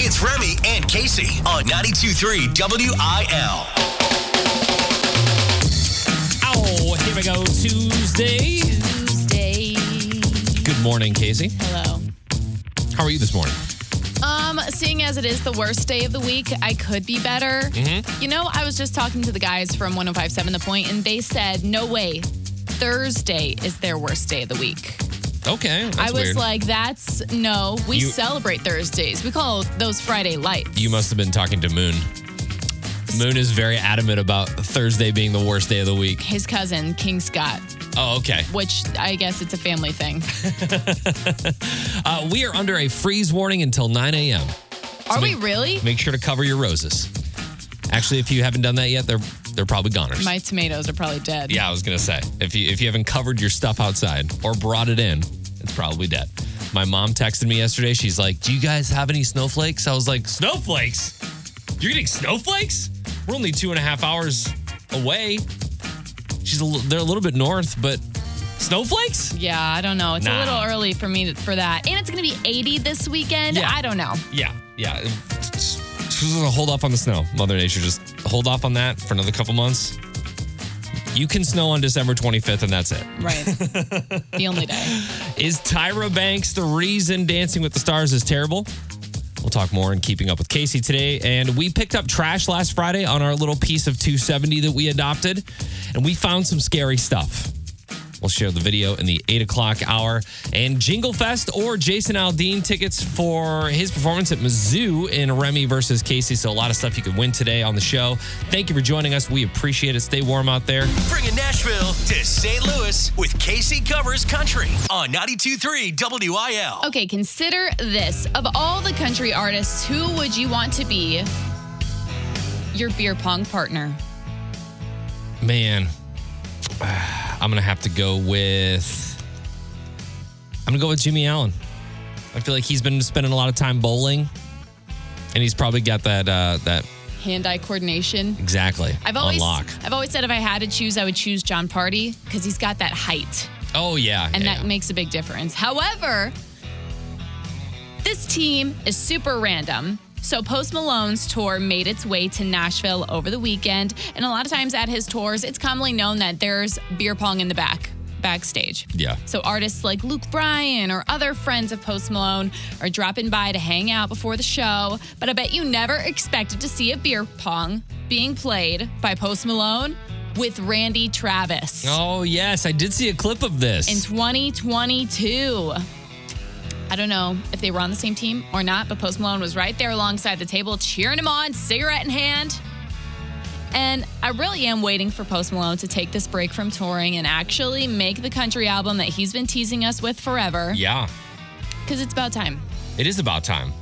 It's Remy and Casey on 92.3 WIL. Oh, here we go. Tuesday. Tuesday. Good morning, Casey. Hello. How are you this morning? Um, seeing as it is the worst day of the week, I could be better. Mm-hmm. You know, I was just talking to the guys from 1057 The Point, and they said, no way. Thursday is their worst day of the week. Okay. I was weird. like, that's no, we You- celebrate Thursdays. We call those Friday lights. you must have been talking to Moon. Moon is very adamant about Thursday being the worst day of the week. His cousin, King Scott, Oh, okay. which I guess it's a family thing. Uh, we are under a freeze warning until 9 a.m. Are make- we really? Make sure to cover your roses. Actually, if you haven't done that yet, they're they're probably goners. My tomatoes are probably dead. yeah, I was gonna say if you if you haven't covered your stuff outside or brought it in, it's probably dead. My mom texted me yesterday. She's like, "Do you guys have any snowflakes?" I was like, "Snowflakes? You're getting snowflakes? We're only two and a half hours away." She's a, li- they're a little bit north, but snowflakes? Yeah, I don't know. It's Nah. a little early for me to, for that. And it's going to be 80 this weekend. Yeah. I don't know. Yeah, yeah. Just hold off on the snow. Mother Nature just hold off on that for another couple months. You can snow on December 25th, and that's it. Right. the only day. Is Tyra Banks the reason Dancing with the Stars is terrible? We'll talk more in Keeping Up with Casey today. And we picked up trash last Friday on our little piece of 270 that we adopted, and we found some scary stuff. We'll share the video in the 8 o'clock hour. And Jingle Fest or Jason Aldean tickets for his performance at Mizzou in Remy versus Casey. So, a lot of stuff you can win today on the show. Thank you for joining us. We appreciate it. Stay warm out there. Bringing Nashville to St. Louis with Casey Covers Country on 92.3 WIL. Okay, consider this. Of all the country artists, who would you want to be your beer pong partner? Man, I'm gonna have to go with. I'm gonna go with Jimmy Allen. I feel like he's been spending a lot of time bowling, and he's probably got that uh, that Hand-eye coordination. exactly I've always. I've always said if I had to choose, I would choose Jon Pardi because he's got that height. Oh yeah, and yeah, that yeah. makes a big difference. However, this team is super random. So Post Malone's tour made its way to Nashville over the weekend, and a lot of times at his tours, it's commonly known that there's beer pong in the back backstage. Yeah. So artists like Luke Bryan or other friends of Post Malone are dropping by to hang out before the show, but I bet you never expected to see a beer pong being played by Post Malone with Randy Travis Oh yes, I did see a clip of this. in 2022. I don't know if they were on the same team or not, but Post Malone was right there alongside the table, cheering him on, cigarette in hand. And I really am waiting for Post Malone to take this break from touring and actually make the country album that he's been teasing us with forever. yeah, Because it's about time. it is about time.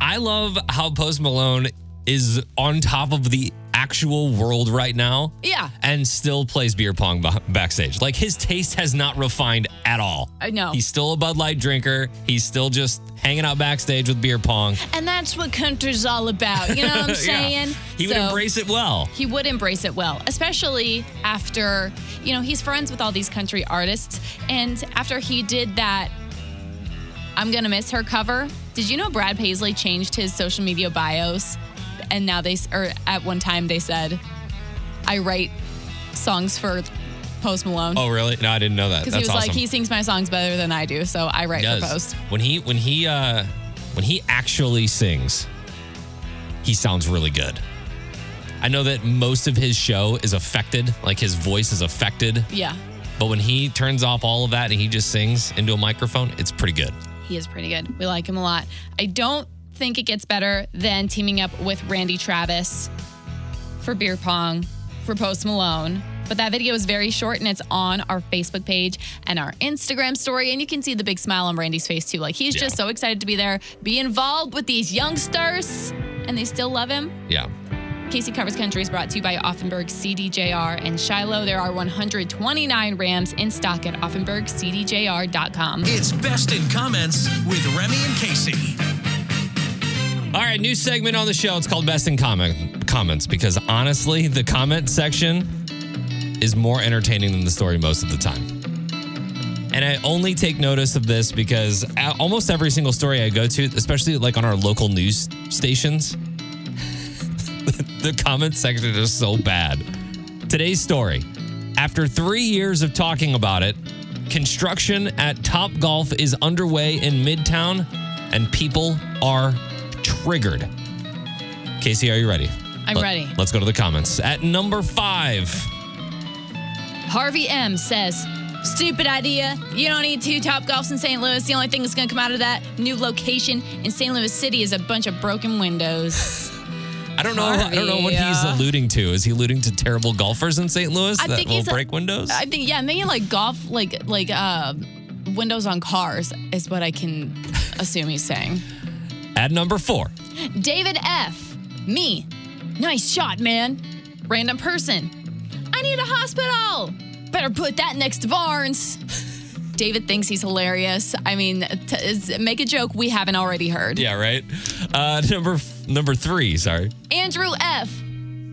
I love how Post Malone is on top of the actual world right now. Yeah, and still plays beer pong backstage. Like his taste has not refined at all. I know. He's still a Bud Light drinker. He's still just hanging out backstage with beer pong. and that's what country's all about. You know what I'm Yeah. saying? He would embrace it well. he would embrace it well, especially after, you know, he's friends with all these country artists. And after he did that, I'm Gonna Miss Her cover, did you know Brad Paisley changed his social media bios? And now they, or at one time they said, I write songs for Post Malone. Oh, really? No, I didn't know that. Because he was awesome. like, he sings my songs better than I do, so I write for. Post. When he when he uh when he actually sings, he sounds really good. I know that most of his show is affected, like his voice is affected, Yeah, but when he turns off all of that and he just sings into a microphone, it's pretty good. He is pretty good. We like him a lot. I don't think it gets better than teaming up with Randy Travis for beer pong for Post Malone. But that video is very short and it's on our Facebook page and our Instagram story. And you can see the big smile on Randy's face too. Like he's Yeah. just so excited to be there, be involved with these youngsters, and they still love him. Yeah. Casey Covers Country is brought to you by Auffenberg CDJR and Shiloh. There are 129 Rams in stock at AuffenbergCDJR.com. It's Best in Comments with Remy and Casey. All right, new segment on the show. It's called Best in Comment Comments because honestly, the comment section is more entertaining than the story most of the time. And I only take notice of this because almost every single story I go to, especially like on our local news stations, the comment section is so bad. Today's story. After three years of talking about it, construction at Top Golf is underway in Midtown and people are triggered. Casey, are you ready? I'm Let- ready. Let's go to the comments. At number five, Harvey M says, Stupid idea. You don't need two top golfs in St. Louis. The only thing that's going to come out of that new location in St. Louis City is a bunch of broken windows. I don't know. I don't know what he's uh, alluding to. Is he alluding to terrible golfers in St. Louis I that think will break windows? I think, yeah, maybe like golf, like, like, uh, windows on cars is what I can assume he's saying. At number four, David F. Me. Nice shot, man. Random person. I need a hospital. Better put that next to Barnes. David thinks he's hilarious. I mean, t- make a joke we haven't already heard. yeah, right. Uh, number f- number three, sorry. Andrew F.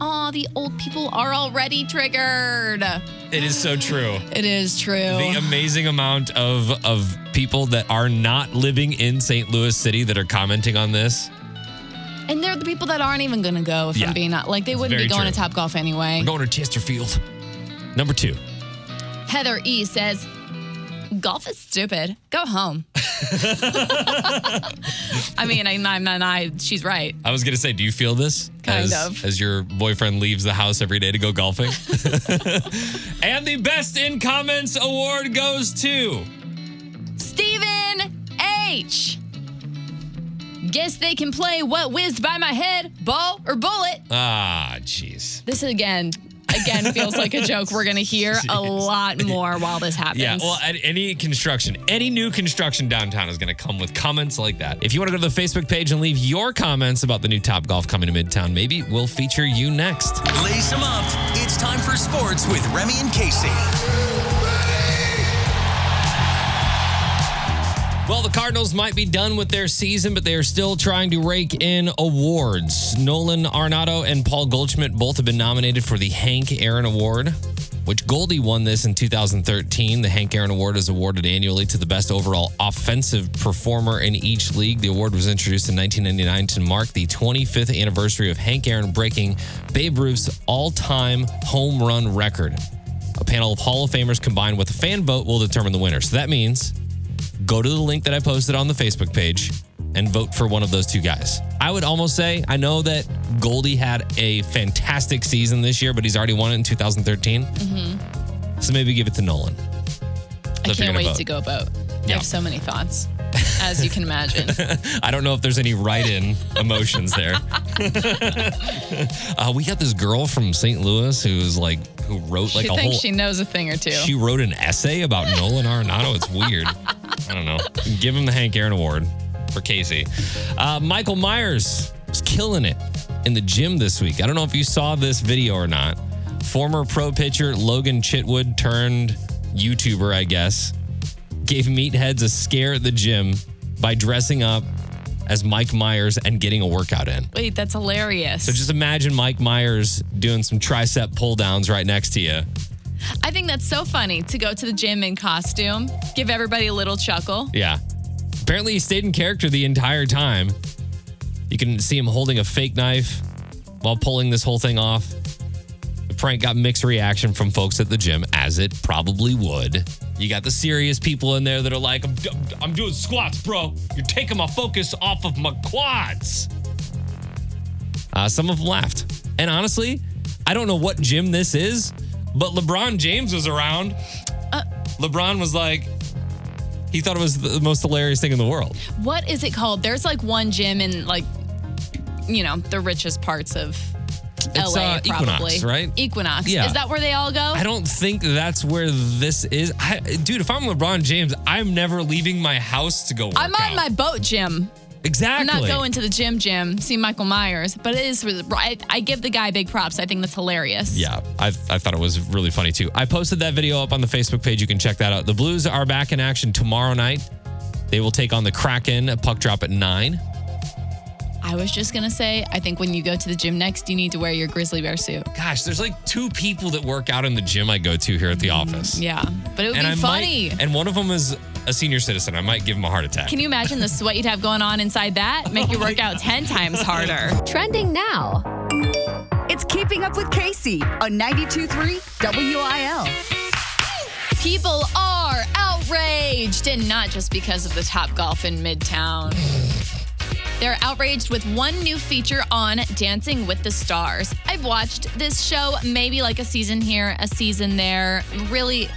Aw, the old people are already triggered. It is so true. It is true. The amazing amount of of people that are not living in St. Louis City that are commenting on this. and they're the people that aren't even going to go, if Yeah. I'm being not. Like, they wouldn't be going true. to Top Golf anyway. We're going to Chesterfield. Number two. Heather E says, Golf is stupid. Go home. I mean, I, I'm not, I, she's right. I was gonna say, do you feel this Kind as, of. as your boyfriend leaves the house every day to go golfing? and the best in comments award goes to Stephen H. Guess they can play what whizzed by my head, ball or bullet. ah, jeez. This again, again feels like a joke we're gonna hear a lot more while this happens. Yeah, well, at any construction, any new construction downtown is going to come with comments like that. If you want to go to the Facebook page and leave your comments about the new Top Golf coming to Midtown, maybe we'll feature you next. Lace them up. It's time for sports with Remy and Casey. Well, the Cardinals might be done with their season, but they are still trying to rake in awards. Nolan Arenado and Paul Goldschmidt both have been nominated for the Hank Aaron Award, which Goldie won this in 2013. The Hank Aaron Award is awarded annually to the best overall offensive performer in each league. The award was introduced in 1999 to mark the 25th anniversary of Hank Aaron breaking Babe Ruth's all-time home run record. A panel of Hall of Famers combined with a fan vote will determine the winner. So that means go to the link that I posted on the Facebook page and vote for one of those two guys. I would almost say, I know that Goldie had a fantastic season this year, but he's already won it in 2013. So maybe give it to Nolan. I can't wait vote. to go vote. I have so many thoughts, as you can imagine. I don't know if there's any write-in emotions there. uh, we got this girl from St. Louis who's like who wrote like she a whole. she knows a thing or two. She wrote an essay about Nolan Arenado. It's weird. I don't know. Give him the Hank Aaron Award for Casey. Uh, Michael Myers was killing it in the gym this week. I don't know if you saw this video or not. Former pro pitcher Logan Chitwood turned YouTuber, I guess, gave meatheads a scare at the gym by dressing up as Mike Myers and getting a workout in. Wait, that's hilarious. So just imagine Mike Myers doing some tricep pull downs right next to you. I think that's so funny to go to the gym in costume, give everybody a little chuckle. Yeah. Apparently, he stayed in character the entire time. You can see him holding a fake knife while pulling this whole thing off. The prank got mixed reaction from folks at the gym, as it probably would. You got the serious people in there that are like, I'm, I'm doing squats, bro. You're taking my focus off of my quads. Uh, some of them laughed. And honestly, I don't know what gym this is, but LeBron James was around. LeBron was like, he thought it was the most hilarious thing in the world. What is it called? There's like one gym in like, you know, the richest parts of It's, LA, uh, probably. Equinox, right? Equinox. Yeah. Is that where they all go? I don't think that's where this is. I, dude, if I'm LeBron James, I'm never leaving my house to go work I'm on out. my boat gym. Exactly. I'm not going to the gym gym, see Michael Myers, but it is, I, I give the guy big props. I think that's hilarious. Yeah, I, I thought it was really funny too. I posted that video up on the Facebook page. You can check that out. The Blues are back in action tomorrow night. They will take on the Kraken. Puck drop at nine. I I was just gonna say, I think when you go to the gym next, you need to wear your grizzly bear suit. Gosh, there's like two people that work out in the gym I go to here at the mm, office. Yeah, but it would and be I funny. might, and one of them is a senior citizen. I might give him a heart attack. Can you imagine the sweat you'd have going on inside that? Make your workout 10 times harder. Trending now. It's Keeping Up with Casey on 92.3 WIL. People are outraged, and not just because of the Top Golf in Midtown. They're outraged with one new feature on Dancing with the Stars. I've watched this show maybe like a season here, a season there, really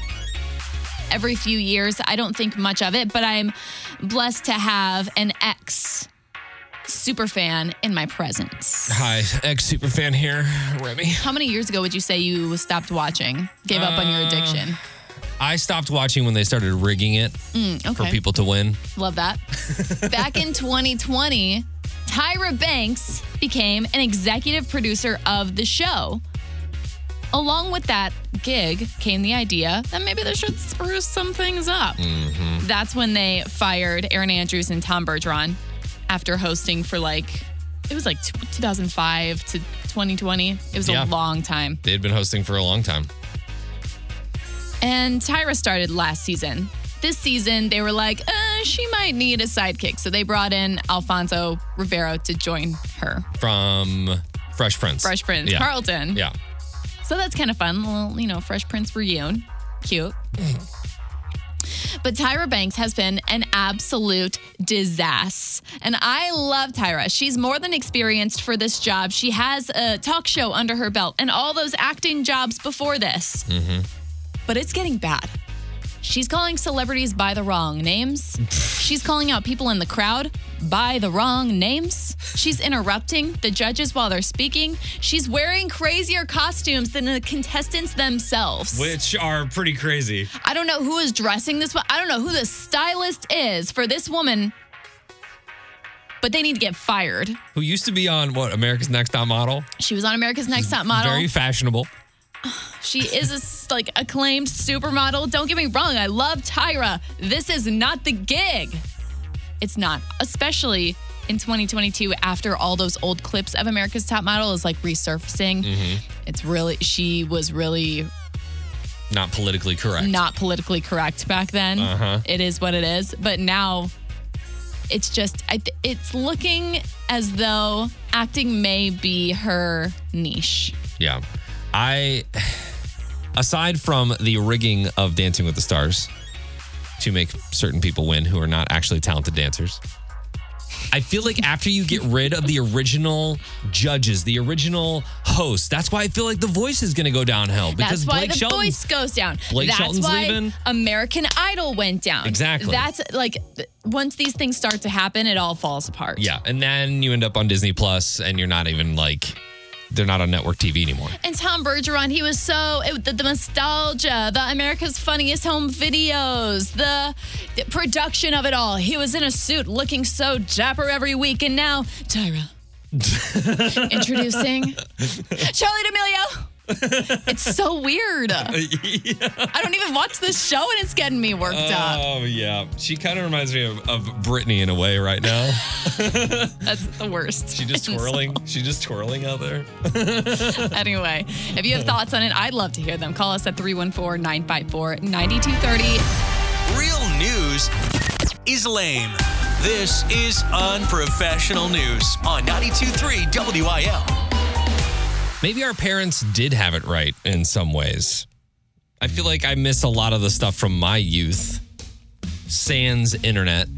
every few years. I don't think much of it, but I'm blessed to have an ex super fan in my presence. Hi, ex super fan here, Remy. How many years ago would you say you stopped watching, gave up on your Uh, addiction? I stopped watching when they started rigging it for Mm, Okay. people to win. Love that. Back in 2020, Tyra Banks became an executive producer of the show. Along with that gig came the idea that maybe they should spruce some things up. That's when they fired Erin Andrews and Tom Bergeron after hosting for like, it was like 2005 to 2020. It was Yeah. a long time. They had been hosting for a long time. And Tyra started last season. This season, they were like, uh, she might need a sidekick. So they brought in Alfonso Ribeiro to join her. From Fresh Prince. Fresh Prince, Yeah. Carlton. Yeah. So that's kind of fun. Little, you know, Fresh Prince reunion. Cute. Mm. But Tyra Banks has been an absolute disaster. And I love Tyra. She's more than experienced for this job. She has a talk show under her belt and all those acting jobs before this. Mm-hmm. But it's getting bad. She's calling celebrities by the wrong names. She's calling out people in the crowd by the wrong names. She's interrupting the judges while they're speaking. She's wearing crazier costumes than the contestants themselves. Which are pretty crazy. I don't know who is dressing this. I don't know who the stylist is for this woman, but they need to get fired. Who used to be on what America's Next Top Model? She was on America's Next Top Model. Very fashionable. She is a, like acclaimed supermodel. Don't get me wrong, I love Tyra. This is not the gig. It's not, especially in 2022 after all those old clips of America's Top Model is like resurfacing. It's really she was really Not politically correct. not politically correct back then. Uh-huh. It is what it is, but now it's just it's looking as though acting may be her niche. Yeah. I, aside from the rigging of Dancing with the Stars to make certain people win who are not actually talented dancers, I feel like after you get rid of the original judges, the original host, that's why I feel like The Voice is going to go downhill because That's why Blake the Shelton. voice goes down. Blake That's Shelton's why leaving. American Idol went down. Exactly. That's like once these things start to happen, it all falls apart. Yeah, and then you end up on Disney Plus, and you're not even like they're not on network TV anymore. And Tom Bergeron, he was so it, the, the nostalgia, the America's Funniest Home Videos, the, the production of it all. He was in a suit, looking so dapper every week, and now Tyra introducing Charli D'Amelio. it's so weird. I don't even watch this show, and it's getting me worked up. Oh yeah, she kind of reminds me of, of Britney in a way right now. That's the worst. She just twirling. She just twirling out there. anyway, if you have thoughts on it, I'd love to hear them. Call us at 314 954 9230. Real news is lame. This is unprofessional news on 92.3 WIL. Maybe our parents did have it right in some ways. I feel like I miss a lot of the stuff from my youth. Sans internet.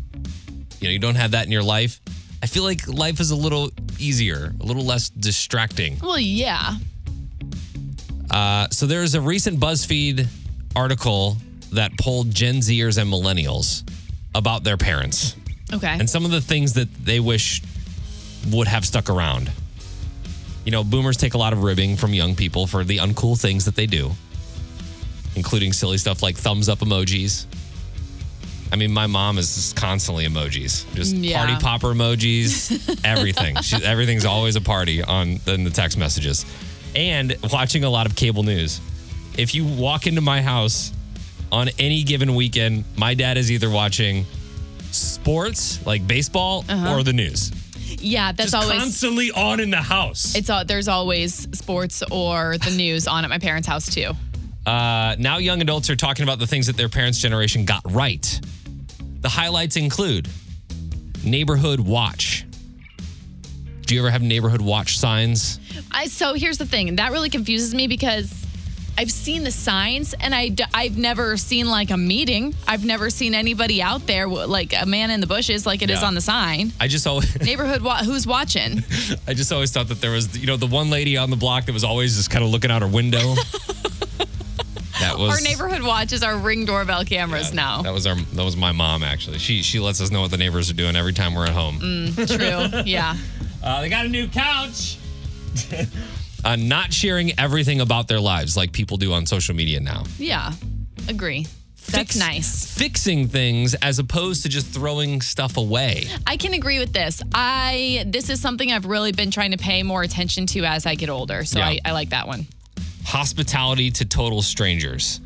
You know, you don't have that in your life. I feel like life is a little easier, a little less distracting. Well, yeah. Uh, so there's a recent BuzzFeed article that polled Gen Zers and millennials about their parents Okay. and some of the things that they wish would have stuck around. You know, boomers take a lot of ribbing from young people for the uncool things that they do, including silly stuff like thumbs up emojis. I mean, my mom is just constantly emojis, just mm, Yeah. party popper emojis, everything. She, everything's always a party on in the text messages, and watching a lot of cable news. If you walk into my house on any given weekend, my dad is either watching sports like baseball uh-huh. or the news. Yeah, that's Just always constantly on in the house. it's all there's always sports or the news on at my parents' house too. Uh, now young adults are talking about the things that their parents' generation got right. The highlights include neighborhood watch. Do you ever have neighborhood watch signs? I, so here's the thing that really confuses me because I've seen the signs and I, d- I've never seen like a meeting. I've never seen anybody out there like a man in the bushes like it is Yeah. on the sign. I just always, Neighborhood, wa- who's watching? I just always thought that there was, you know, the one lady on the block that was always just kind of looking out her window. that was Our neighborhood watches our ring doorbell cameras now. That was our, that was my mom actually. She she lets us know what the neighbors are doing every time we're at home. True. Yeah. Uh, they got a new couch. Uh, not sharing everything about their lives like people do on social media now. Yeah. Agree. That's Fix- nice. Fixing things as opposed to just throwing stuff away. I can agree with this. I this is something I've really been trying to pay more attention to as I get older. So Yeah. I, I like that one. Hospitality to total strangers.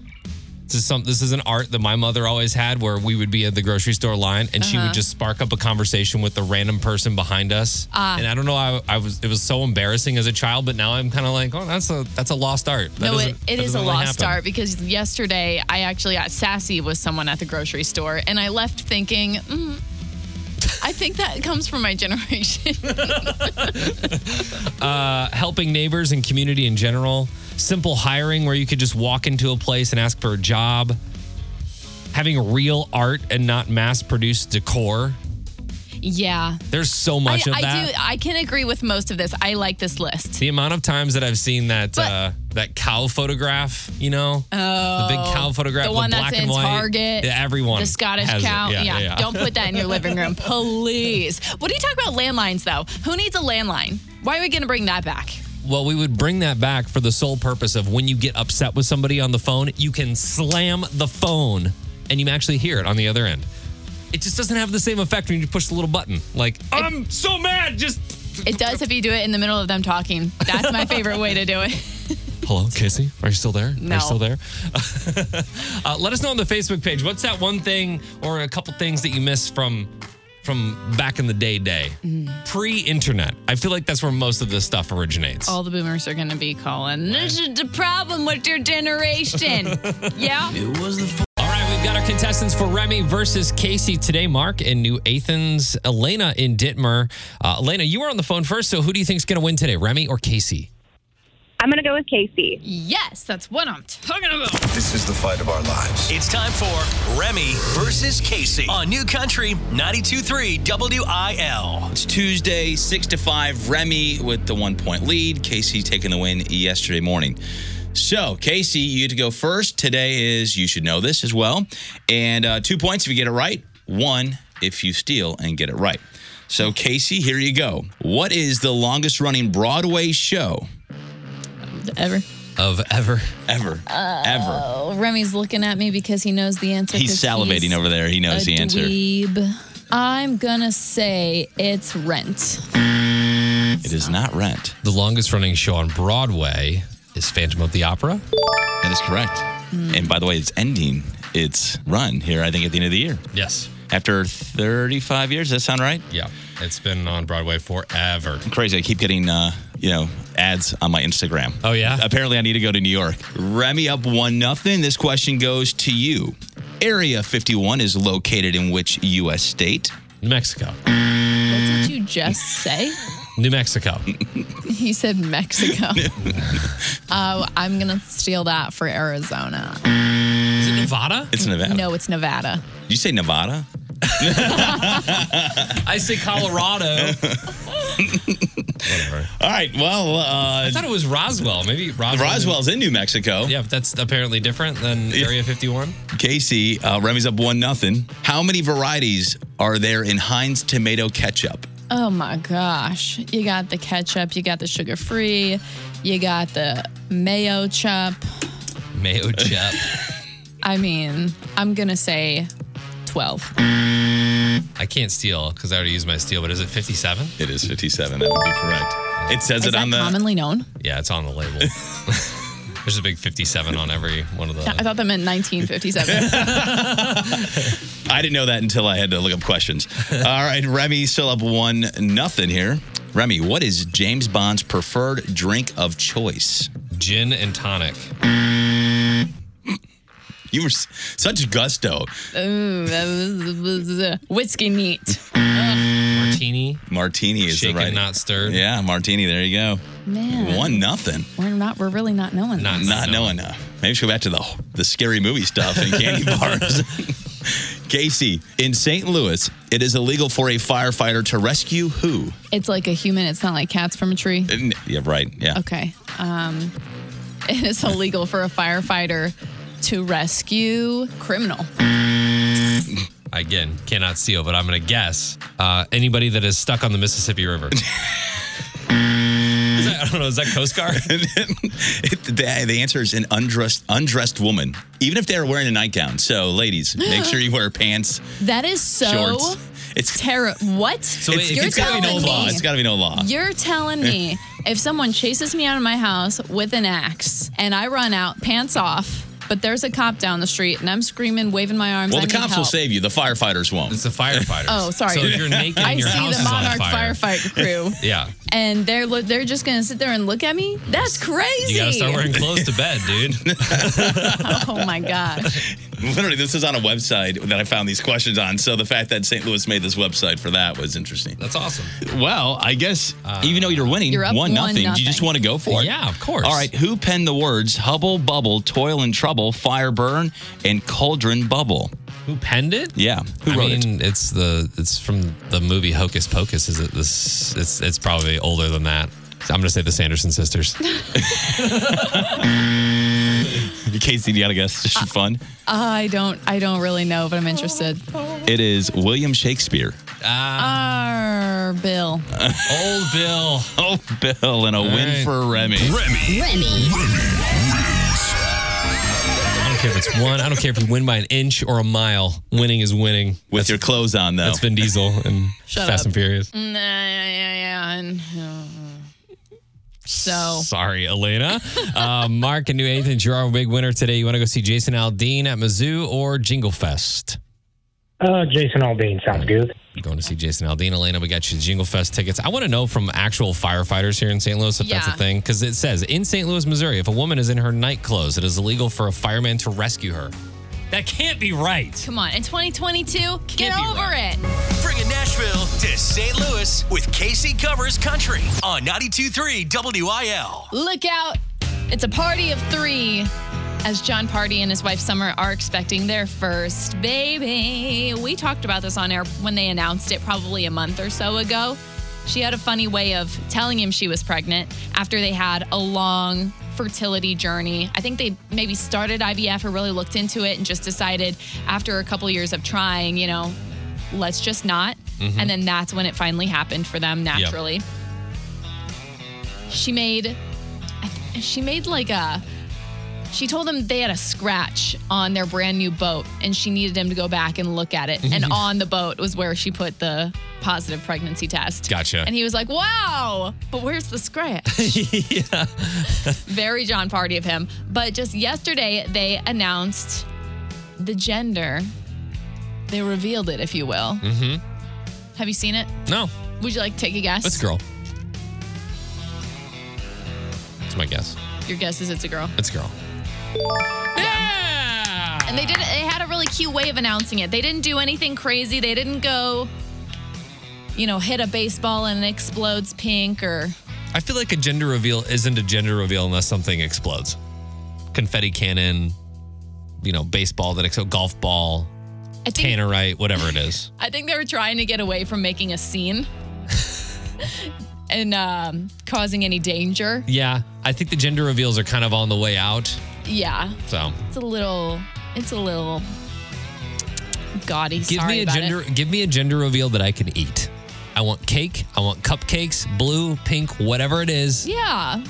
This is some. This is an art that my mother always had, where we would be at the grocery store line, and she Uh-huh. would just spark up a conversation with the random person behind us. Ah. and I don't know, I, I was. It was so embarrassing as a child, but now I'm kind of like, oh, that's a that's a lost art. That no, it, it is a really lost happen. art because yesterday I actually got sassy with someone at the grocery store and I left thinking, mm, I think that comes from my generation. Uh, helping neighbors and community in general. Simple hiring where you could just walk into a place and ask for a job. Having real art and not mass produced decor. yeah. There's so much I, of I that. do I can agree with most of this. I like this list. The amount of times that I've seen that But- uh, that cow photograph, you know, the big cow photograph, The one black that's in and white. Target. Yeah, everyone, The Scottish cow. Yeah, Yeah, yeah, yeah. Don't put that in your living room, please. What do you talk about landlines though? Who needs a landline? Why are we going to bring that back? Well, we would bring that back for the sole purpose of when you get upset with somebody on the phone, you can slam the phone and you actually hear it on the other end. It just doesn't have the same effect when you push the little button. Like, I'm so mad. Just It does if you do it in the middle of them talking. That's my favorite way to do it. hello, Casey. Are you still there? Are No. you still there? uh, let us know on the Facebook page. What's that one thing or a couple things that you miss from from back in the day day pre-internet? I feel like that's where most of this stuff originates. All the boomers are going to be calling. This is the problem with your generation. yeah. All right, we've got our contestants for Remy versus Casey today. Mark in New Athens, Elena in Dittmer. Uh, Elena, you were on the phone first, so who do you think is going to win today, Remy or Casey? I'm going to go with Casey. Yes, that's what I'm talking about. This is the fight of our lives. It's time for Remy versus Casey on New Country 92.3 WIL. It's Tuesday, 6 to 5. Remy with the one point lead. Casey taking the win yesterday morning. So, Casey, you get to go first. Today is, you should know this as well. And uh, two points if you get it right, one if you steal and get it right. So, Casey, here you go. What is the longest running Broadway show Ever. Of ever. ever? ever. Oh, Remy's looking at me because he knows the answer. He's salivating he's over there. He knows a the answer. dweeb. I'm gonna say it's Rent. It is not Rent. The longest running show on Broadway is Phantom of the Opera. That is correct. Hmm. And by the way, it's ending its run here, I think, at the end of the year. Yes. After 35 years, does that sound right? Yeah. It's been on Broadway forever. Crazy. I keep getting, uh, you know, ads on my Instagram. Oh, yeah? Apparently, I need to go to New York. Remy up one nothing. This question goes to you. Area 51 is located in which U.S. state? New Mexico. What did you just say? New Mexico. He said Mexico. uh, I'm gonna steal that for Arizona. Is it Nevada? It's Nevada. No, it's Nevada. Did you say Nevada? I say Colorado. Whatever. All right. Well, uh, I thought it was Roswell. Maybe Roswell. Roswell's in New Mexico. Yeah, but that's apparently different than Area 51. Casey, uh, Remy's up one nothing. How many varieties are there in Heinz tomato ketchup? Oh my gosh. You got the ketchup, you got the sugar free, you got the Mayochup. Mayo Chep. I mean, I'm gonna say 12. I can't steal because I already used my steal, but is it 57? It is 57. That would be correct. It says Is it that on the. commonly known? Yeah, it's on the label. There's a big 57 on every one of the. I thought that meant 1957. I didn't know that until I had to look up questions. All right, Remy still up one nothing here. Remy, what is James Bond's preferred drink of choice? Gin and tonic. You were s- such gusto. Ooh, that was, was whiskey neat. Martini. Martini is Shaken, the right. not stirred. Yeah, martini. There you go. Man, One nothing. we're not. We're really not knowing. Not- this. Not No. knowing. Uh, maybe we should go back to the the scary movie stuff and candy bars. Casey, in St. Louis, it is illegal for a firefighter to rescue who? It's like a human. It's not like cats from a tree. N- Yeah, right. Yeah. Okay. Um, it is illegal for a firefighter to rescue criminal. Again, cannot seal, but I'm going to guess uh, anybody that is stuck on the Mississippi River. That, I don't know. Is that Coast Guard? It- the, the answer is an undressed undressed woman, even if they're wearing a nightgown. So, ladies, make sure you wear pants, That is so shorts. It's terror. What? So it's, You're it's got to be no telling law. It's got to be no law. You're telling me if someone chases me out of my house with an axe and I run out, pants off, but there's a cop down the street and I'm screaming, waving my arms. Well, I the need cops will save you. The firefighters won't. It's the firefighters. Oh, sorry. So if you're naked I and your see house the is on Monarch fire. firefighter crew, Yeah. And they're lo- they're just gonna sit there and look at me. That's crazy. You got to start wearing clothes to bed, dude. Oh my gosh. Literally, this is on a website that I found these questions on. So the fact that St. Louis made this website for that was interesting. That's awesome. Well, I guess uh, even though you're winning, You're up one, one nothing, do you just want to go for it? Yeah, of course. All right, who penned the words "Hubble Bubble, Toil and Trouble, Fire Burn, and Cauldron Bubble"? Who penned it? Yeah, who I wrote mean, it's the it's from the movie Hocus Pocus. Is it this? It's it's probably older than that. I'm gonna say the Sanderson sisters. it? Casey, you got to guess. Just for fun. I don't I don't really know, but I'm interested. It is William Shakespeare. Ah. Our Bill. Old Bill. Oh, Bill, and a win right. for Remy. Remy. don't care if it's one. I don't care if you win by an inch or a mile. Winning is winning. With your clothes on, though. That's Vin Diesel and Shut Fast up. and Furious. Nah, yeah, yeah, yeah. and, uh, So Sorry, Elena. uh, Mark and New Athens, you're our big winner today. You want to go see Jason Aldean at Mizzou or Jingle Fest? Uh, Jason Aldean sounds good. Going to see Jason Aldean. Elena, we got you Jingle Fest tickets. I want to know from actual firefighters here in St. Louis if that's a thing. Because it says in St. Louis, Missouri, if a woman is in her night clothes, it is illegal for a fireman to rescue her. That can't be right. come on, in 2022, get over right. it. Bringing Nashville to St. Louis with Casey Covers Country on 92.3 WIL. Look out. It's a party of three as Jon Pardi and his wife Summer are expecting their first baby. We talked about this on air when they announced it probably a month or so ago. She had a funny way of telling him she was pregnant after they had a long fertility journey. I think they maybe started IVF or really looked into it and just decided after a couple years of trying, you know, let's just not. Mm-hmm. And then that's when it finally happened for them naturally. She made she made like a she told them they had a scratch on their brand new boat and she needed him to go back and look at it and on the boat was where she put the positive pregnancy test Gotcha. and he was like wow but where's the scratch yeah. very Jon Pardi of him but just yesterday they announced the gender they revealed it if you will mm-hmm. have you seen it No, would you like to take a guess it's a girl. That's my guess. your guess is it's a girl It's a girl. Yeah. And they did they had a really cute way of announcing it. They didn't do anything crazy. They didn't go, you know, hit a baseball and it explodes pink or I feel like a gender reveal isn't a gender reveal unless something explodes. Confetti cannon, you know, baseball that explodes, golf ball, I think tannerite, whatever it is. I think they were trying to get away from making a scene and um, causing any danger. Yeah, I think the gender reveals are kind of on the way out. Yeah, So it's a little, it's a little gaudy. give me a gender it. give me a gender reveal that I can eat. I want cake. I want cupcakes, blue, pink, whatever it is, Yeah,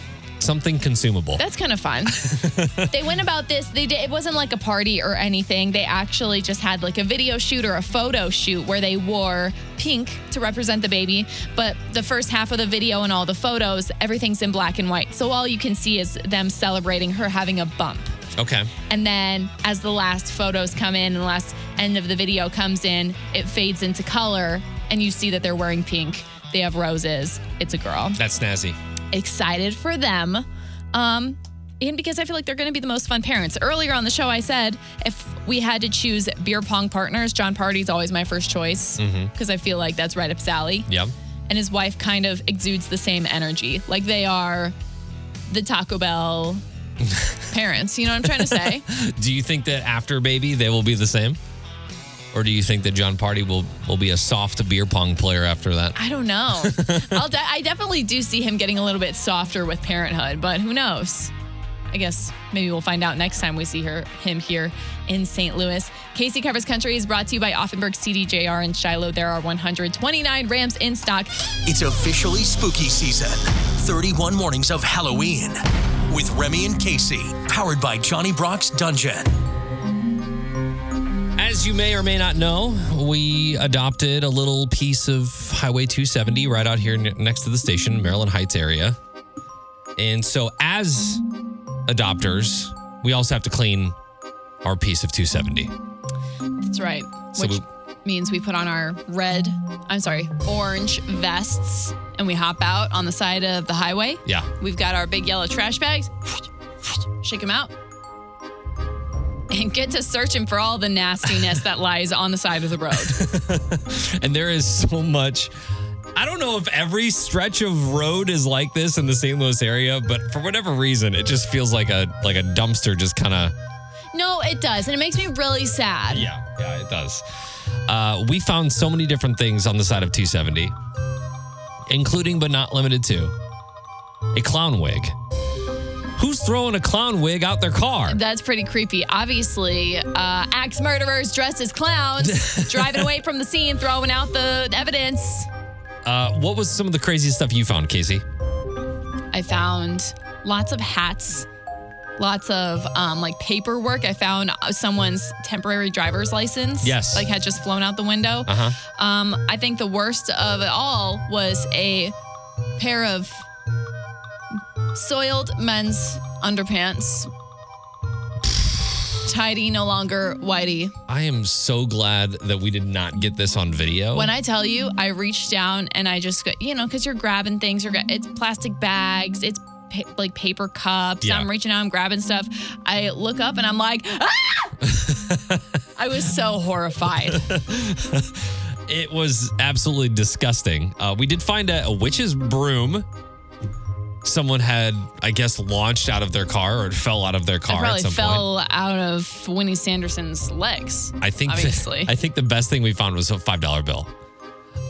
something consumable. That's kind of fun. they went about this. They did. It wasn't like a party or anything. They actually just had like a video shoot or a photo shoot where they wore pink to represent the baby. But the first half of the video and all the photos, everything's in black and white. So all you can see is them celebrating her having a bump. Okay. And then as the last photos come in and the last end of the video comes in, it fades into color, and you see that they're wearing pink. They have roses. It's a girl. That's snazzy. Excited for them. Um, and because I feel like they're going to be the most fun parents. Earlier on the show, I said if we had to choose beer pong partners, Jon Pardi's always my first choice because I feel like that's right up Sally. Yep. And his wife kind of exudes the same energy. Like they are the Taco Bell parents. You know what I'm trying to say? Do you think that after baby they will be the same? Or do you think that Jon Pardi will will be a soft beer pong player after that? I don't know. I'll de- I definitely do see him getting a little bit softer with parenthood, but who knows? I guess maybe we'll find out next time we see her him here in St. Louis. Casey Covers Country is brought to you by Auffenberg CDJR in Shiloh. There are 129 Rams in stock. It's officially spooky season. 31 mornings of Halloween with Remy and Casey, powered by Johnny Brock's Dungeon. As you may or may not know, we adopted a little piece of Highway 270 right out here next to the station, Maryland Heights area. And so, as adopters, we also have to clean our piece of 270. That's right. So Which we- means we put on our red, I'm sorry, orange vests and we hop out on the side of the highway. Yeah. We've got our big yellow trash bags. Shake them out. And get to searching for all the nastiness that lies on the side of the road. And there is so much. I don't know if every stretch of road is like this in the St. Louis area, but for whatever reason, it just feels like a like a dumpster just kind of No, it does. And it makes me really sad. Yeah, yeah, it does. Uh, we found so many different things on the side of 270, including but not limited to a clown wig. Who's throwing a clown wig out their car? That's pretty creepy. Obviously, uh, axe murderers dressed as clowns, driving away from the scene, throwing out the evidence. Uh, what was some of the craziest stuff you found, Casey? I found lots of hats, lots of um, like paperwork. I found someone's temporary driver's license. Yes. Like had just flown out the window. Uh huh. Um, I think the worst of it all was a pair of soiled men's underpants. Tidy, no longer whitey. I am so glad that we did not get this on video. When I tell you, I reached down and I just got, you know, because you're grabbing things, you're, gra- it's plastic bags, it's pa- like paper cups. Yeah. I'm reaching out, I'm grabbing stuff. I look up and I'm like, ah! I was so horrified. it was absolutely disgusting. Uh, we did find a, a witch's broom. Someone had, I guess, launched out of their car or it fell out of their car at probably some point. fell out of Winnie Sanderson's legs. I think obviously. I think the best thing we found was a five dollar bill.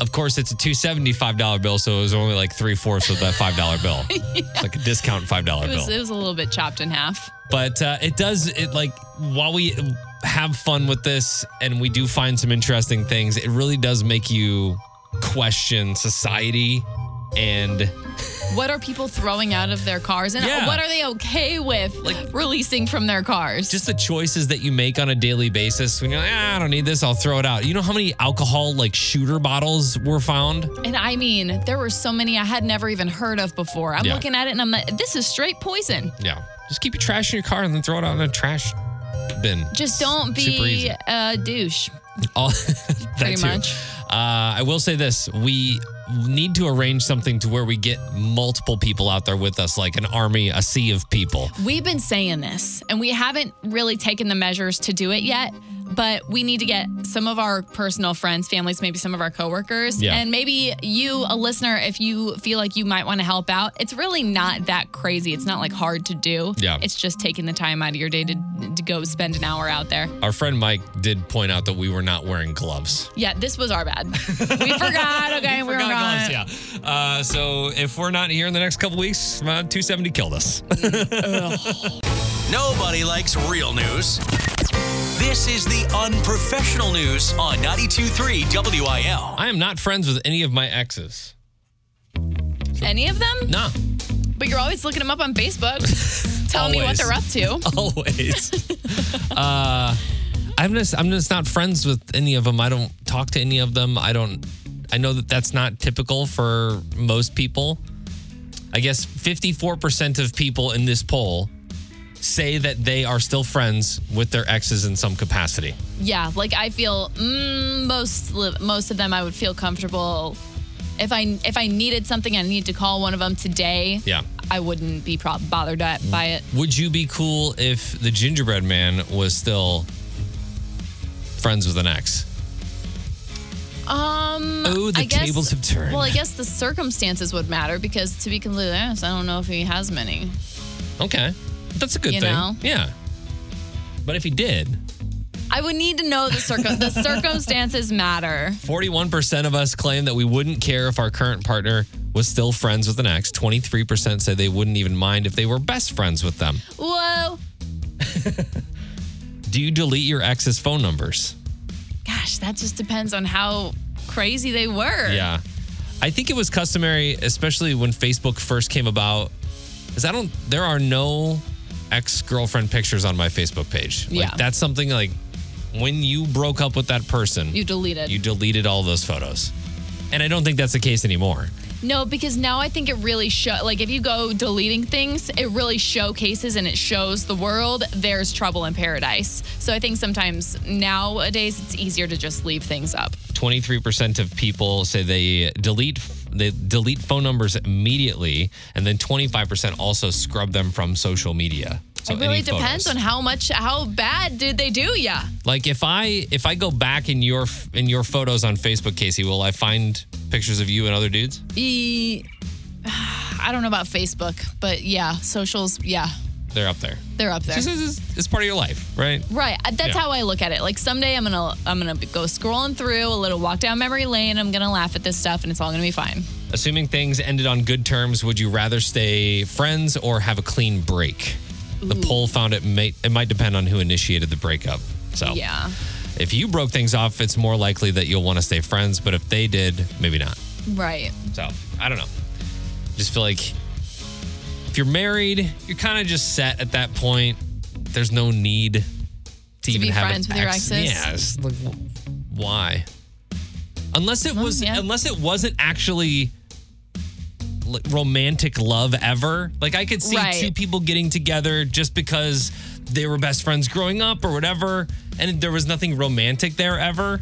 Of course, it's a two seventy five dollar bill, so it was only like three fourths of that five dollar bill. It's like a discount five dollar bill. it was a little bit chopped in half. but uh, it does it like while we have fun with this and we do find some interesting things, it really does make you question society and What are people throwing out of their cars? And Yeah. what are they okay with Like- releasing from their cars? just the choices that you make on a daily basis. When you're like, ah, I don't need this, I'll throw it out. You know how many alcohol like shooter bottles were found? And I mean, there were so many I had never even heard of before. I'm Yeah. looking at it and I'm like, this is straight poison. Yeah. Just keep your trash in your car and then throw it out in a trash bin. Just don't be a douche. All, that Pretty too. much. Uh, I will say this: we need to arrange something to where we get multiple people out there with us, like an army, a sea of people. We've been saying this and we haven't really taken the measures to do it yet, but we need to get some of our personal friends, families, maybe some of our coworkers, Yeah. and maybe you, a listener, if you feel like you might want to help out. It's really not that crazy. It's not like hard to do. Yeah. It's just taking the time out of your day to, to go spend an hour out there. Our friend Mike did point out that we were not wearing gloves. Yeah, this was our bad. we forgot. Okay, we, were Forgot gone. gloves, yeah. Uh, so if we're not here in the next couple weeks, uh, 270 killed us. Nobody likes real news. This is the unprofessional news on 92.3 WIL. I am not friends with any of my exes. Any of them? Nah, But you're always looking them up on Facebook, telling me what Always. they're up to. always. uh, I'm just I'm just not friends with any of them. I don't talk to any of them. I don't. I know that that's not typical for most people. I guess 54% of people in this poll say that they are still friends with their exes in some capacity. Yeah, like I feel mm, most most of them I would feel comfortable if I if I needed something I need to call one of them today. Yeah. I wouldn't be prob- bothered by it. Would you be cool if the gingerbread man was still friends with an ex? Um Oh, the I guess, tables have turned. Well, I guess the circumstances would matter because to be completely honest, I don't know if he has many. Okay. That's a good You thing. know? Yeah. But if he did, I would need to know the circum the circumstances matter. 41% of us claim that we wouldn't care if our current partner was still friends with an ex. 23% said they wouldn't even mind if they were best friends with them. Whoa. Do you delete your ex's phone numbers? Gosh, that just depends on how crazy they were. Yeah. I think it was customary, especially when Facebook first came about, because I don't, there are no ex girlfriend pictures on my Facebook page. Like, Yeah. That's something like when you broke up with that person, You deleted. you deleted all those photos. And I don't think that's the case anymore. No, because now I think it really show like if you go deleting things, it really showcases and it shows the world there's trouble in paradise. So I think sometimes nowadays it's easier to just leave things up. 23% of people say they delete they delete phone numbers immediately and then 25% also scrub them from social media. So it really depends on how much how bad did they do yeah. Like if I if I go back in your in your photos on Facebook, Casey, will I find pictures of you and other dudes? E- I don't know about Facebook, but yeah, socials, yeah, They're up there. they're up there. This is it's part of your life, right? Right. Uh, That's Yeah. how I look at it. Like someday I'm gonna I'm gonna go scrolling through a little walk down memory lane. I'm gonna laugh at this stuff, and it's all gonna be fine. Assuming things ended on good terms, would you rather stay friends or have a clean break? The poll found it may it might depend on who initiated the breakup. So Yeah. if you broke things off, it's more likely that you'll want to stay friends. But if they did, maybe not. Right. So I don't know. Just feel like if you're married, you're kind of just set at that point. There's no need to, even be have friends an with your ex. exes? Yeah, like, why? Unless it was, yeah. unless it wasn't actually romantic love ever. Like I could see Right. two people getting together just because they were best friends growing up or whatever, and there was nothing romantic there ever.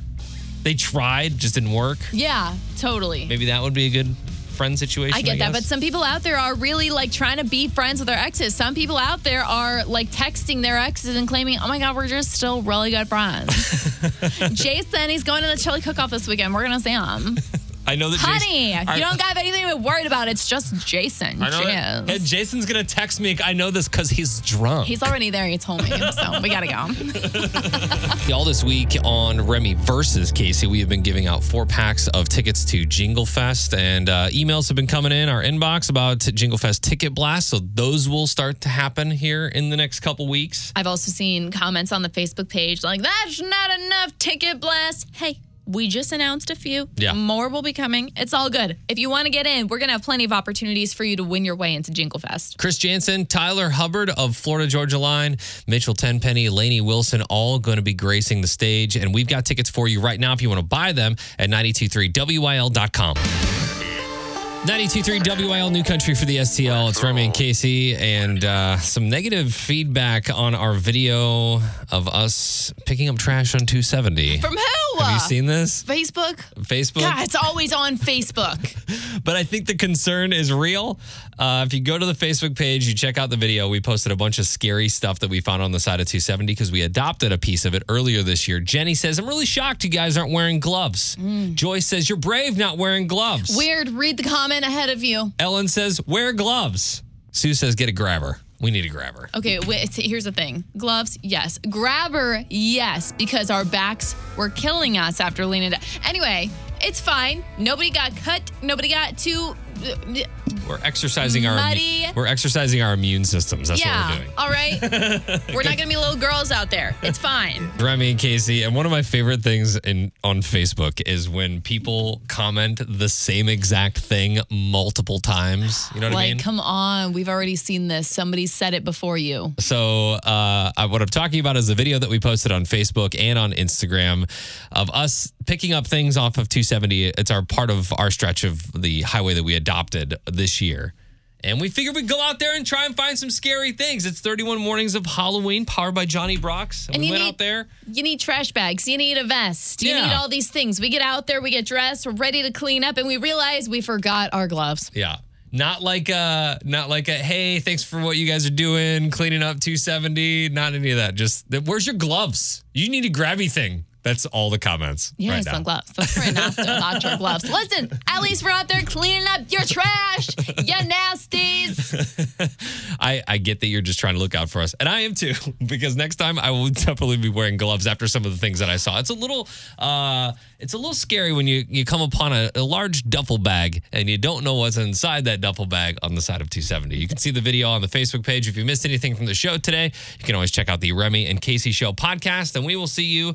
They tried, just didn't work. Yeah. Totally. Maybe that would be a good friend situation. I get that, but some people out there are really like trying to be friends with their exes. Some people out there are like texting their exes and claiming, "Oh my god, we're just still really good friends." Jason, he's going to the chili cook-off this weekend. We're gonna see him. I know that Honey, Jason, I- you don't have anything to be worried about. It's just Jason. I know that- and Jason's gonna text me. I know this because he's drunk. He's already there. He told me, so we gotta go. All this week on Remy versus Casey, we have been giving out four packs of tickets to Jingle Fest, and uh, emails have been coming in our inbox about Jingle Fest ticket blast. So those will start to happen here in the next couple weeks. I've also seen comments on the Facebook page like, "That's not enough ticket blast." Hey. We just announced a few. Yeah. More will be coming. It's all good. If you want to get in, we're going to have plenty of opportunities for you to win your way into Jingle Fest. Chris Jansen, Tyler Hubbard of Florida Georgia Line, Mitchell Tenpenny, Lainey Wilson, all going to be gracing the stage. And we've got tickets for you right now if you want to buy them at 923wil.com. 923 WIL New Country for the STL. It's Remy and Casey, and uh, some negative feedback on our video of us picking up trash on 270. From who? Have you seen this? Facebook? Facebook? God, it's always on Facebook. but I think the concern is real. Uh, if you go to the Facebook page, you check out the video, we posted a bunch of scary stuff that we found on the side of 270 because we adopted a piece of it earlier this year. Jenny says, I'm really shocked you guys aren't wearing gloves. Joyce says, You're brave not wearing gloves. Weird. Read the comment ahead of you. Ellen says, Wear gloves. Sue says, Get a grabber. We need a grabber. Okay, wait, here's the thing. Gloves, yes. Grabber, yes, because our backs were killing us after leaning down. Anyway, it's fine. Nobody got cut. Nobody got too. We're exercising our Muddy. we're exercising our immune systems. That's what we're yeah, doing. all right. we're not gonna be little girls out there. It's fine. Remy and Casey, and one of my favorite things in on Facebook is when people comment the same exact thing multiple times. You know what I Like, mean? come on. We've already seen this. Somebody said it before you. So, uh, I- what I'm talking about is the video that we posted on Facebook and on Instagram of us picking up things off of 270. It's our part of our stretch of the highway that we adopted this year. And we figured we'd go out there and try and find some scary things. It's 31 Mornings of Halloween, powered by Johnny Brock's. And, And we went need- out there. You need trash bags. You need a vest. You Yeah. need all these things. We get out there, we get dressed, we're ready to clean up, and we realize we forgot our gloves. Yeah. Not like a, not like a, hey, thanks for what you guys are doing, cleaning up 270. Not any of that. Just, where's your gloves? You need a grabby thing. That's all the comments. You right need some gloves. That's pretty nasty your gloves. Listen, at least we're out there cleaning up your trash, you nasties. I, I get that you're just trying to look out for us, and I am too. Because next time I will definitely be wearing gloves after some of the things that I saw. It's a little, uh, it's a little scary when you you come upon a, a large duffel bag and you don't know what's inside that duffel bag on the side of 270. You can see the video on the Facebook page. If you missed anything from the show today, you can always check out the Remy and Casey Show podcast, and we will see you